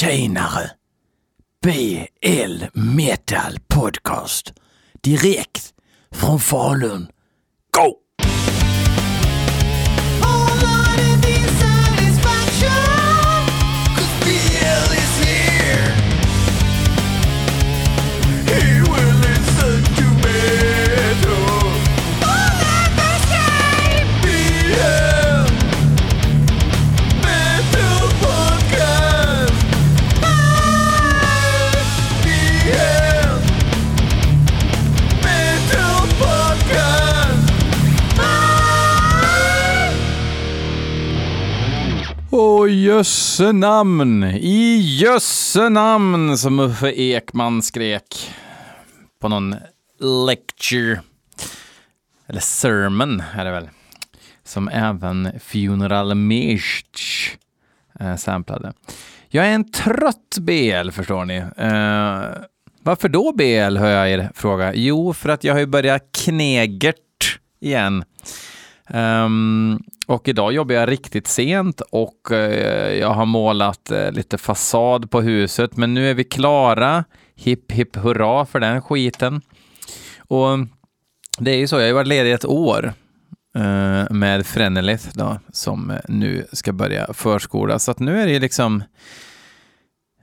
Tjenare! BL Metal Podcast. Direkt från Falun. Go! Jösse namn, i jösse namn, som Uffe Ekman skrek på någon lecture, eller sermon är det väl, som även Funeral Mirch eh, samplade. Jag är en trött BL förstår ni. Eh, varför då BL hör jag er fråga. Jo, för att jag har ju börjat knegert igen. Um, och idag jobbar jag riktigt sent och eh, jag har målat eh, lite fasad på huset, men nu är vi klara. Hipp hipp hurra för den skiten. Och det är ju så, jag har varit ledig ett år eh, med Frenelith då, som nu ska börja förskola. Så att nu är det ju liksom,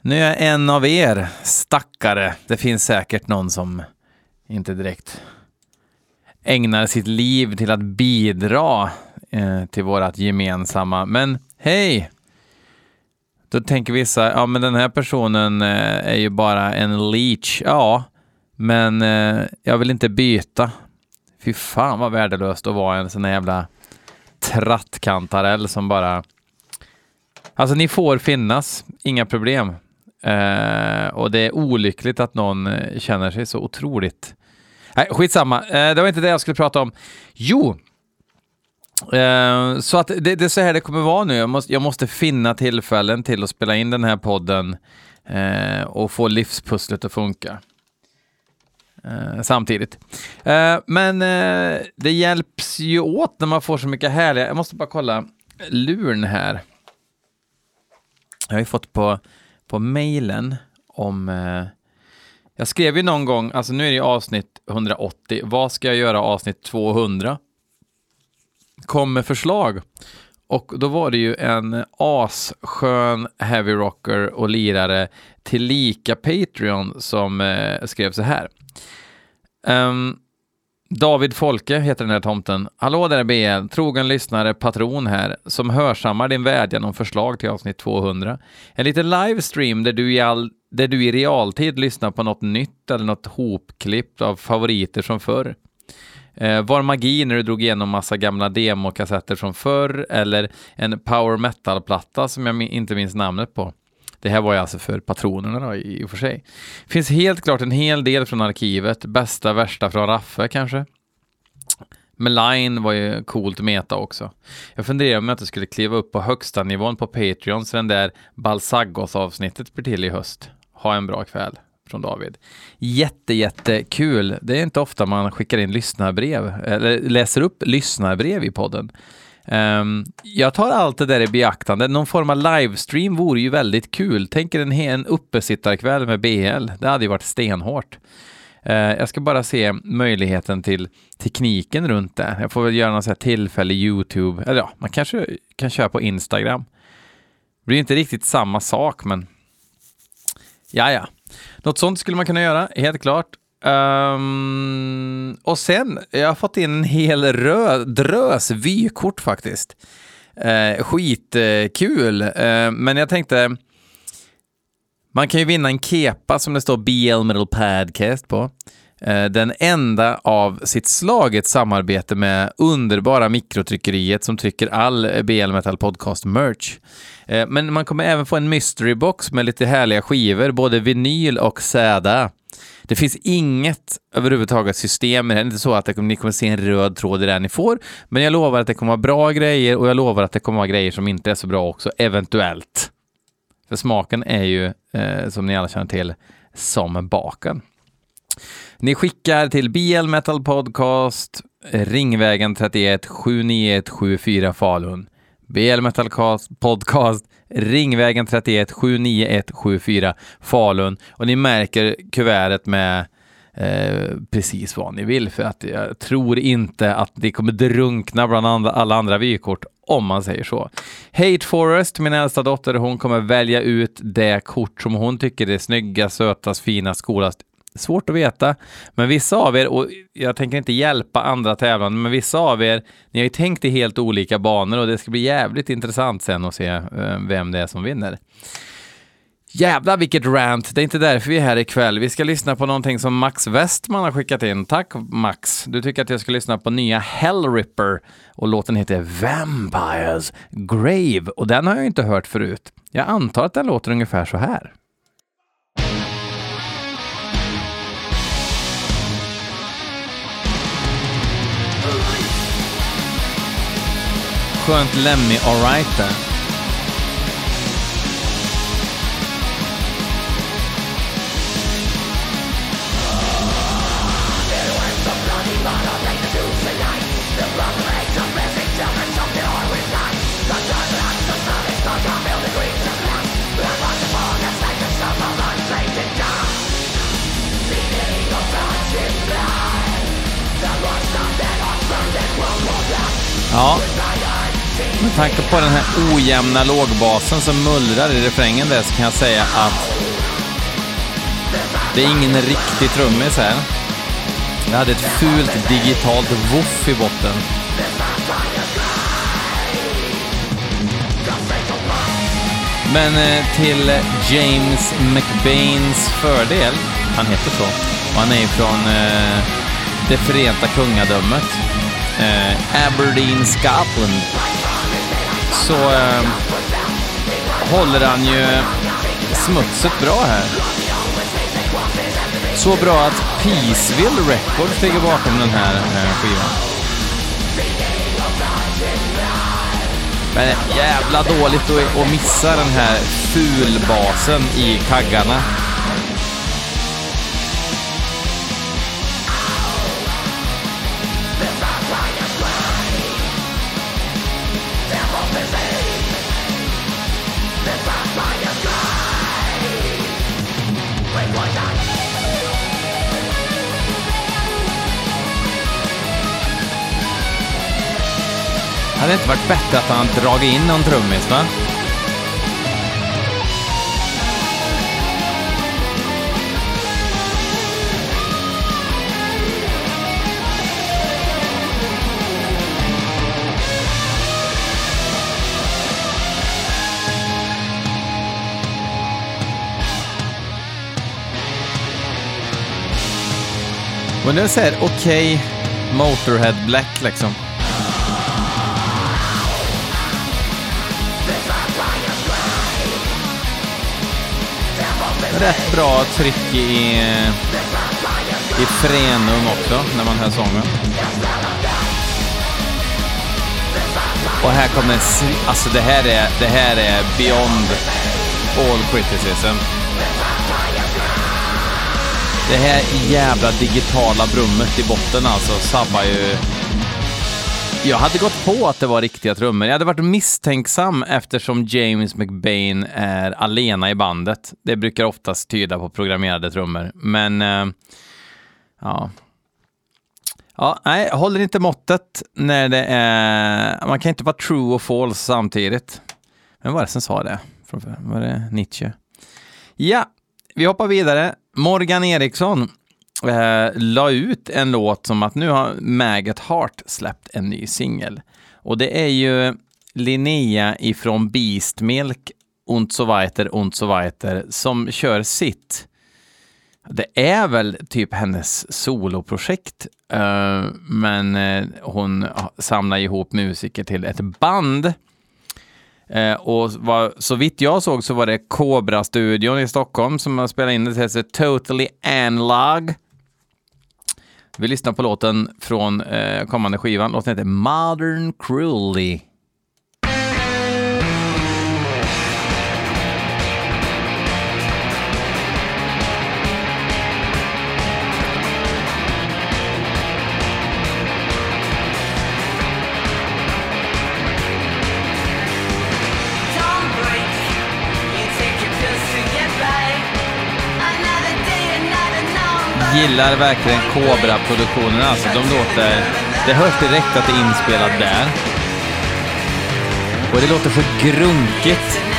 nu är jag en av er stackare. Det finns säkert någon som inte direkt ägnar sitt liv till att bidra eh, till vårat gemensamma. Men hej! Då tänker vissa, ja men den här personen eh, är ju bara en leech. Ja, men eh, jag vill inte byta. Fy fan vad värdelöst att vara en sån här jävla trattkantarell som bara... Alltså ni får finnas, inga problem. Eh, och det är olyckligt att någon eh, känner sig så otroligt Nej, skitsamma. Eh, det var inte det jag skulle prata om. Jo, Eh, så att det, det, är så här det kommer vara nu. Jag måste, jag måste finna tillfällen till att spela in den här podden eh, och få livspusslet att funka. Eh, samtidigt. Eh, men det hjälps ju åt när man får så mycket härliga... Jag måste bara kolla luren här. Jag har ju fått på, på mejlen om jag skrev ju någon gång, alltså nu är det avsnitt 180, vad ska jag göra avsnitt 200? Kom med förslag. Och då var det ju en asskön heavy rocker och lirare till lika Patreon som eh, skrev så här. Um, David Folke heter den här tomten. Hallå där BL, trogen lyssnare, patron här, som hörsammar din vädjan om förslag till avsnitt 200. En liten livestream där du i all där du i realtid lyssnar på något nytt eller något hopklippt av favoriter som förr. Eh, var magi när du drog igenom massa gamla demokassetter från förr eller en power metal-platta som jag inte minns namnet på. Det här var ju alltså för patronerna då, i och för sig. Finns helt klart en hel del från arkivet, bästa värsta från Raffe kanske. MeLiNe var ju coolt meta också. Jag funderar om jag inte skulle kliva upp på högsta nivån på Patreon så den där Balsagos-avsnittet blir till i höst. Ha en bra kväll från David. Jätte, jättekul. Det är inte ofta man skickar in lyssnarbrev, eller läser upp lyssnarbrev i podden. Um, jag tar allt det där i beaktande. Någon form av livestream vore ju väldigt kul. Tänk er en, en uppesittarkväll med BL. Det hade ju varit stenhårt. Uh, jag ska bara se möjligheten till tekniken runt det. Jag får väl göra någon här tillfällig YouTube, eller ja, man kanske kan köra på Instagram. Det blir inte riktigt samma sak, men Ja, ja. Något sånt skulle man kunna göra, helt klart. Um, och sen, jag har fått in en hel rö drös vykort faktiskt. Uh, skitkul, uh, men jag tänkte, man kan ju vinna en kepa som det står BL Metal Podcast på. Eh, den enda av sitt slag ett samarbete med underbara mikrotryckeriet som trycker all BL Metal Podcast merch. Eh, men man kommer även få en mystery box med lite härliga skivor, både vinyl och säda. Det finns inget överhuvudtaget system det är inte så att ni kommer se en röd tråd i det ni får, men jag lovar att det kommer vara bra grejer och jag lovar att det kommer vara grejer som inte är så bra också, eventuellt. För smaken är ju, eh, som ni alla känner till, som baken. Ni skickar till BL Metal Podcast, Ringvägen 31 79174 Falun BL Metal Podcast, Ringvägen 31 79174 Falun. Och ni märker kuvertet med eh, precis vad ni vill för att jag tror inte att det kommer drunkna bland andra, alla andra vykort om man säger så. Hate Forest, min äldsta dotter, hon kommer välja ut det kort som hon tycker är snyggast, sötast, finast, coolast. Svårt att veta, men vissa av er, och jag tänker inte hjälpa andra tävlande, men vissa av er, ni har ju tänkt i helt olika banor och det ska bli jävligt intressant sen att se eh, vem det är som vinner. Jävlar vilket rant, det är inte därför vi är här ikväll. Vi ska lyssna på någonting som Max Westman har skickat in. Tack Max! Du tycker att jag ska lyssna på nya Hellripper och låten heter Vampires Grave och den har jag inte hört förut. Jag antar att den låter ungefär så här. Skönt Lemmy alright där. Ja, med tanke på den här ojämna lågbasen som mullrar i refrängen där så kan jag säga att det är ingen riktig trummis här. Det hade ett fult digitalt woof i botten. Men eh, till James McBains fördel, han heter så, och han är från eh, det förenta kungadömet, eh, Aberdeen, Scotland, så eh, håller han ju smutset bra här. Så bra att Peaceville Records ligger bakom den här eh, skivan. Men jävla dåligt att, att missa den här fulbasen i kaggarna. Hade det inte varit bättre att han dragit in någon trummis, va? Men det är såhär okej okay, Motorhead Black liksom. Rätt bra tryck i, i frenum också, när man hör sången. Och här kommer... Alltså det här är, det här är beyond all criticism. Det här jävla digitala brummet i botten alltså sabbar ju jag hade gått på att det var riktiga trummor. Jag hade varit misstänksam eftersom James McBain är alena i bandet. Det brukar oftast tyda på programmerade trummor, men eh, ja. Ja, nej, håller inte måttet när det är... Man kan inte vara true och false samtidigt. Vem var det som sa det? Var det Nietzsche? Ja, vi hoppar vidare. Morgan Eriksson eh, la ut en låt som att nu har Maggot Heart släppt en ny singel. Och det är ju Linnea ifrån Beast Milk und so weiter und so weiter som kör sitt. Det är väl typ hennes soloprojekt, uh, men uh, hon samlar ihop musiker till ett band. Uh, och var, så vitt jag såg så var det Cobra-studion i Stockholm som har spelat in det, det heter Totally Analog. Vi lyssnar på låten från eh, kommande skivan. Låten heter Modern Cruelly. Gillar verkligen Cobra-produktionen. Alltså, de låter... Det hörs direkt att det är inspelat där. Och det låter så grunkigt.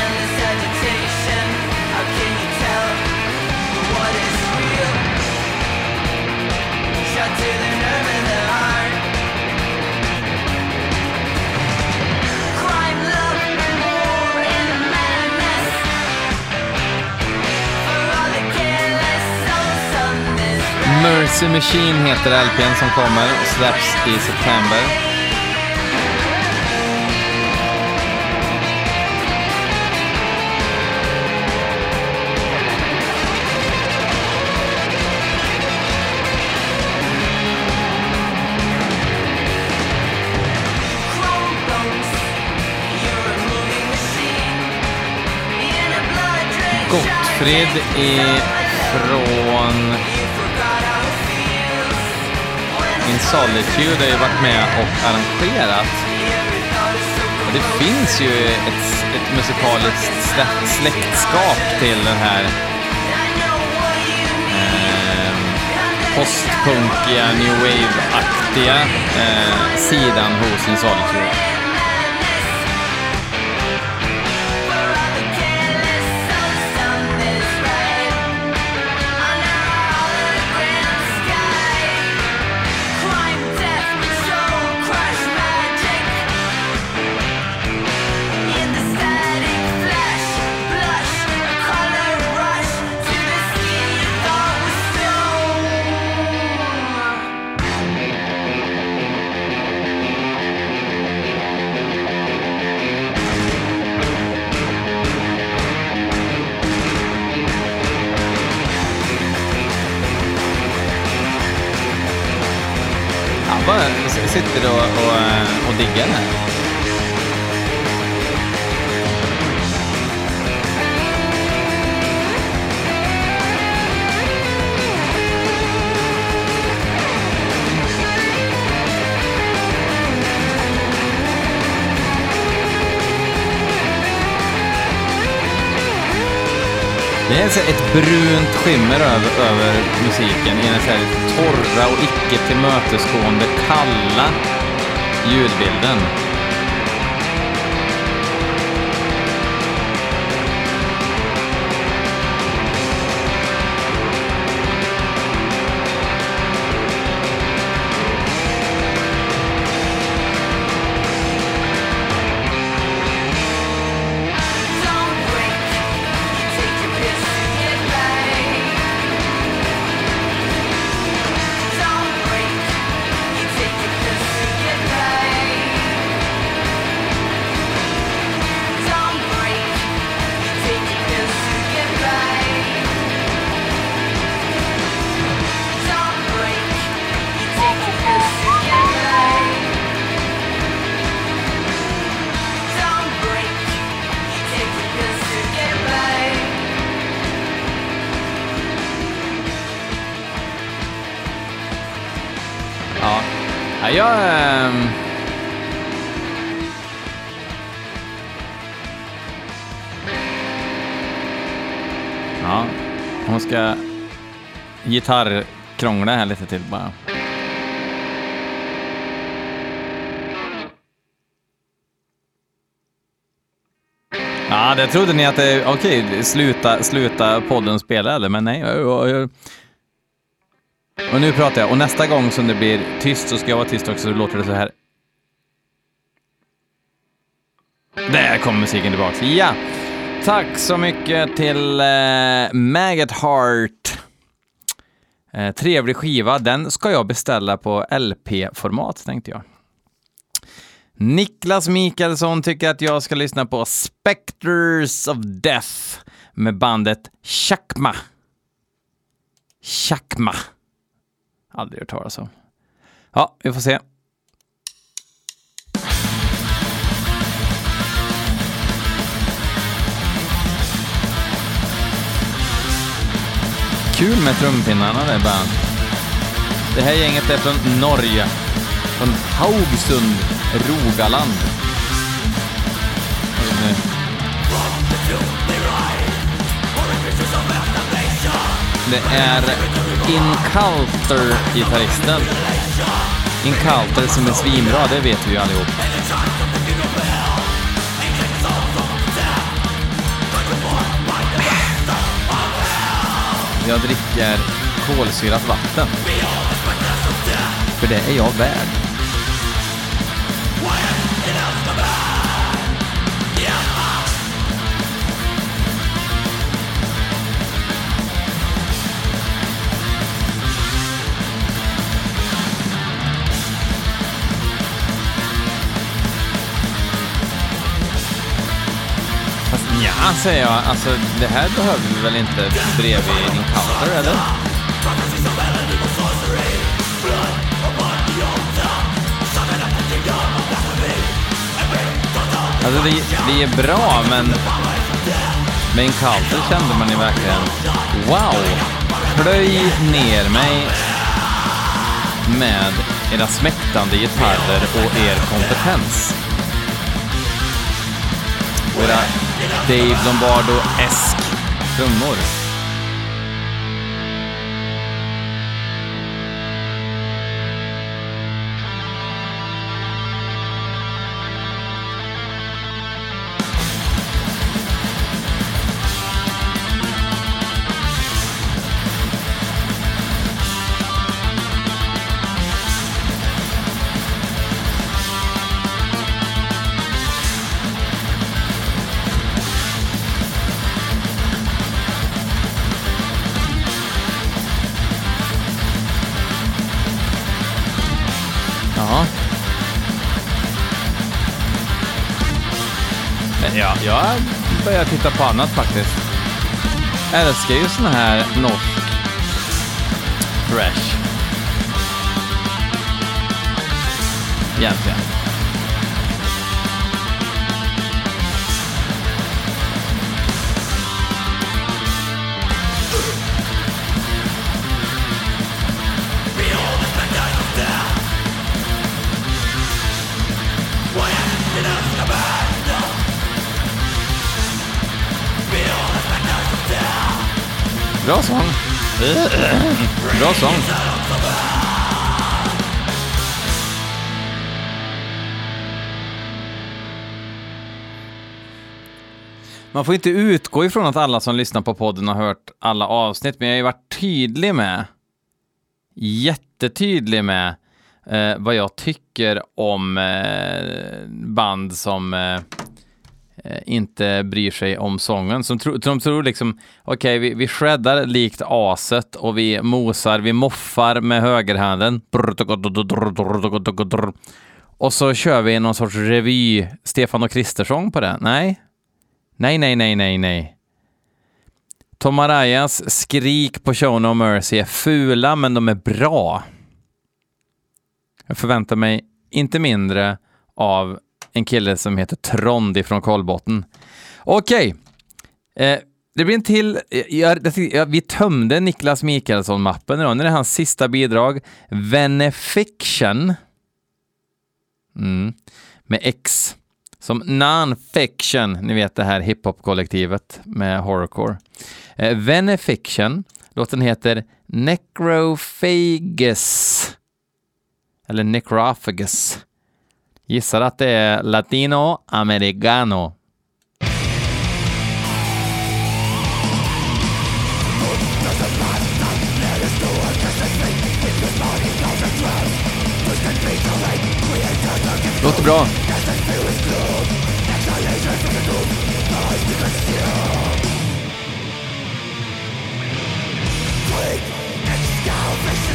Mercy Machine heter LPn som kommer och släpps i september. Gottfrid ifrån in Solitude har ju varit med och arrangerat. Och det finns ju ett, ett musikaliskt släktskap till den här eh, postpunkiga, new wave-aktiga eh, sidan hos In Solitude. Sitter och, och, eh, och diggar det här. Det är ett brunt skimmer över, över musiken i den så här torra och icke tillmötesgående kalla ljudbilden. Gitarrkrångla här lite till bara. Ja, det trodde ni att det... Okej, sluta, sluta podden spela eller? Men nej. och nu pratar jag. Och nästa gång som det blir tyst så ska jag vara tyst också, så låter det så här. Där kom musiken tillbaks. Ja! Tack så mycket till eh, Maggot Heart. Eh, trevlig skiva. Den ska jag beställa på LP-format, tänkte jag. Niklas Mikaelsson tycker att jag ska lyssna på Spectres of Death med bandet Chakma. Chakma. Aldrig hört talas om. Ja, vi får se. Kul med trumpinnarna där bara. Det här gänget är från Norge. Från Haugsund, Rogaland. Nu. Det är Incalter-gitarristen. Incalter som är svinbra, det vet vi ju allihop. Jag dricker kolsyrat vatten. För det är jag värd. Fast ja, säger jag. Alltså, det här behöver vi väl inte bredvid Encounter, eller? Alltså, det, det är bra, men med Encounter kände man ju verkligen wow! Plöj ner mig med era smäktande gitarrer och er kompetens. Och era Dave Lombardo-esk trummor. Börjar titta på annat faktiskt. Jag älskar ju sån här norsk fresh. Egentligen. Bra sång. Bra sång. Man får inte utgå ifrån att alla som lyssnar på podden har hört alla avsnitt, men jag har ju varit tydlig med, jättetydlig med, eh, vad jag tycker om eh, band som eh, Eh, inte bryr sig om sången. Som tro, de tror liksom, okej, vi, vi shreddar likt aset och vi mosar, vi moffar med högerhanden. Och så kör vi någon sorts revy, Stefan och Kristersson på det. Nej. Nej, nej, nej, nej, nej. Tom Arayas skrik på Show No Mercy är fula, men de är bra. Jag förväntar mig inte mindre av en kille som heter Trond ifrån Kolbotten. Okej. Eh, det blir en till. Eh, jag, jag, vi tömde Niklas Mikaelsson-mappen idag. Nu är det hans sista bidrag. Venefiction. Mm. Med X. Som non-fiction. Ni vet det här hiphop-kollektivet med horrorcore. Eh, Venefiction. Låten heter Necrophagus. Eller Necrophagus. Gissar att det är latino americano. Låter bra.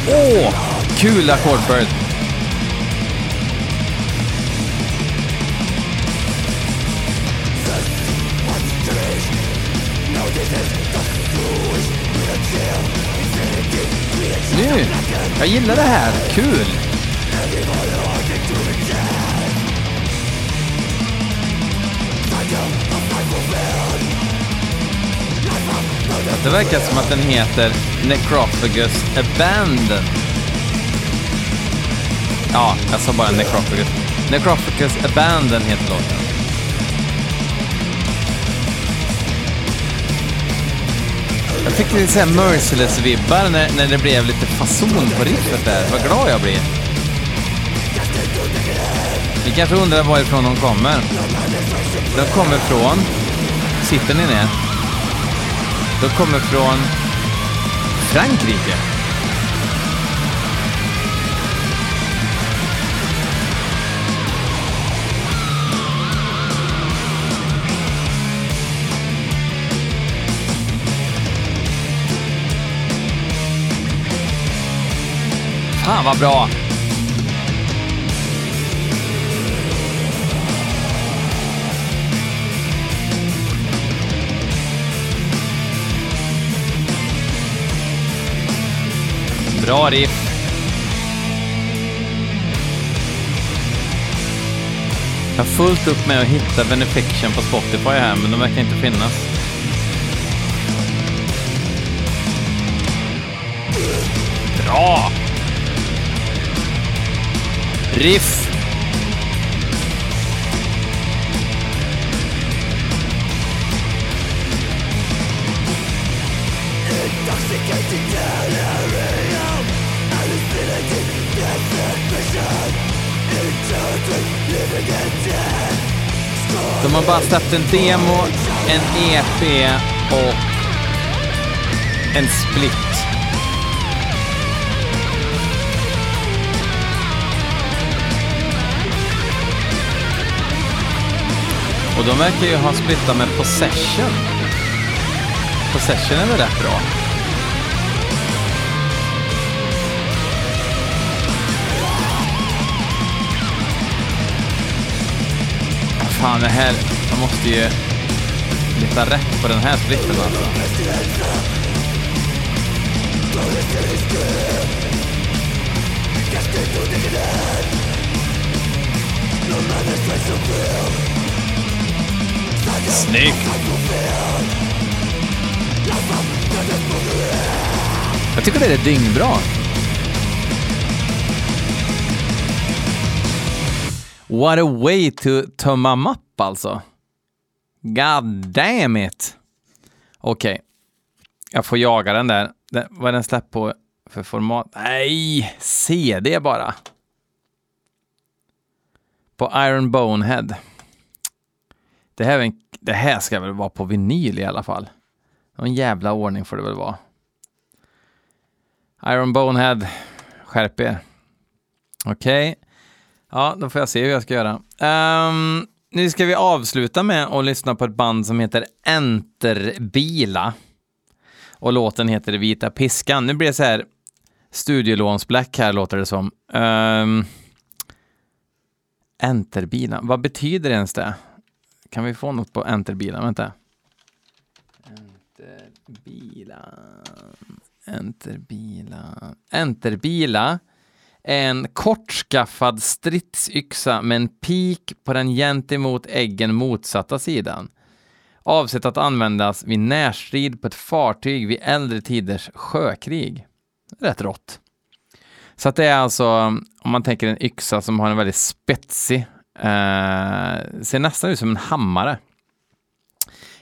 Åh, kul ackordföljd. Nu, jag gillar det här. Kul. Det verkar som att den heter Necrophagus Abandon. Ja, jag sa bara Necrophagus. Necrophagus Abandon heter låten. Jag fick lite såhär Merciless-vibbar när, när det blev lite fason på riffet där. Vad glad jag blir. Ni kanske undrar varifrån de kommer. De kommer från... Sitter ni ner? De kommer från Frankrike. Fan vad bra! Bra riff. Jag har fullt upp med att hitta Benefiction på Spotify här, men de verkar inte finnas. Bra! Riff! De har bara släppt en demo, en EP och en split. Och de verkar ju ha splittat med Possession. Possession är väl rätt bra? Fan, det här... Man måste ju leta rätt på den här splitten alltså. Snyggt! Jag tycker det är dyngbra. What a way to tumma mapp alltså. God damn it. Okej. Okay. Jag får jaga den där. Den, vad är den släppt på för format? Nej, CD bara. På Iron Bonehead. Det här, en, det här ska väl vara på vinyl i alla fall. Någon jävla ordning får det väl vara. Iron Bonehead, skärp er. Okej. Okay. Ja, då får jag se hur jag ska göra. Um, nu ska vi avsluta med att lyssna på ett band som heter Enterbila. Och låten heter Vita Piskan. Nu blir det så här studielånsblack här låter det som. Ehm, um, Enterbila, vad betyder ens det? Kan vi få något på Enterbila? Vänta. Enterbila. Enterbila. Enterbila är en kortskaffad stridsyxa med en pik på den gentemot äggen motsatta sidan. Avsett att användas vid närstrid på ett fartyg vid äldre tiders sjökrig. Rätt rått. Så att det är alltså, om man tänker en yxa som har en väldigt spetsig Eh, ser nästan ut som en hammare.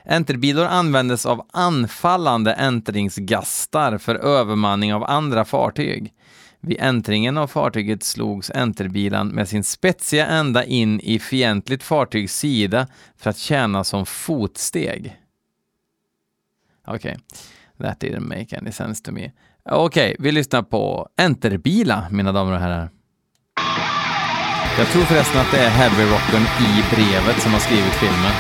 Enterbilor användes av anfallande entringsgastar för övermanning av andra fartyg. Vid äntringen av fartyget slogs enterbilan med sin spetsiga ända in i fientligt fartygs sida för att tjäna som fotsteg. Okej, okay. that didn't make any sense to me. Okej, okay, vi lyssnar på Enterbila, mina damer och herrar. Jag tror förresten att det är Heavy Rocken i brevet som har skrivit filmen.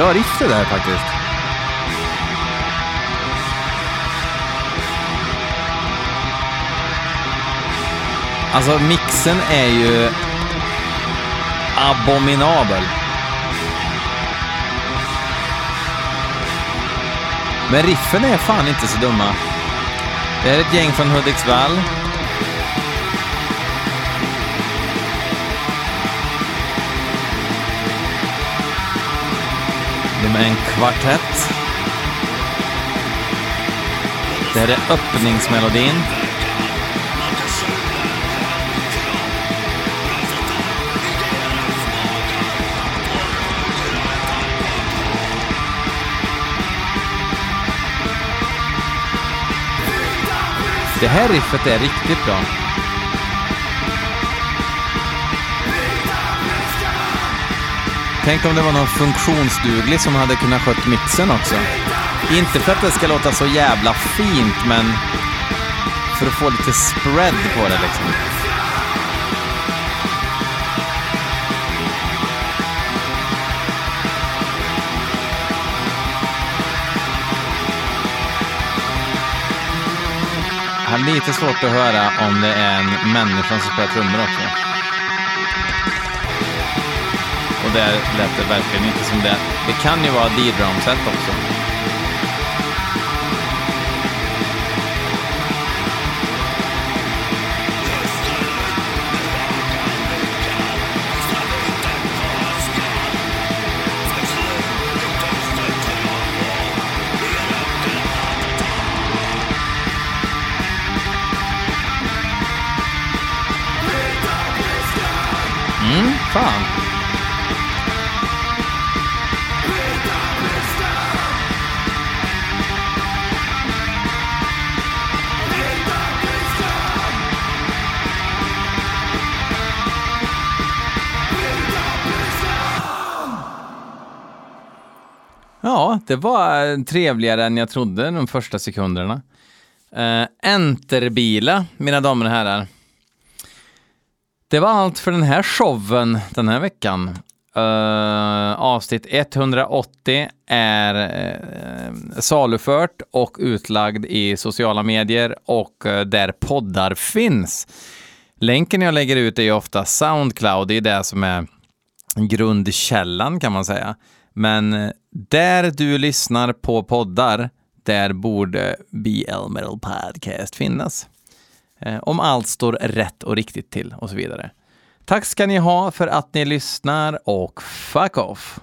Bra riff det där faktiskt. Alltså mixen är ju abominabel. Men riffen är fan inte så dumma. Det är ett gäng från Hudiksvall. Med en kvartett. Det här är öppningsmelodin. Det här riffet är riktigt bra. Tänk om det var någon funktionsduglig som hade kunnat skött mixen också. Inte för att det ska låta så jävla fint, men för att få lite spread på det liksom. Jag har lite svårt att höra om det är en människa som spelar trummor också. Och där lät det verkligen inte som det. Det kan ju vara D-drumset också. Ja, det var eh, trevligare än jag trodde de första sekunderna. Eh, uh, Enterbila, mina damer och herrar. Det var allt för den här showen den här veckan. Uh, avsnitt 180 är uh, salufört och utlagd i sociala medier och uh, där poddar finns. Länken jag lägger ut är ju ofta Soundcloud, det är det som är grundkällan kan man säga. Men eh, där du lyssnar på poddar, där borde BL Metal Podcast finnas. Eh, om allt står rätt och riktigt till och så vidare. Tack ska ni ha för att ni lyssnar och fuck off!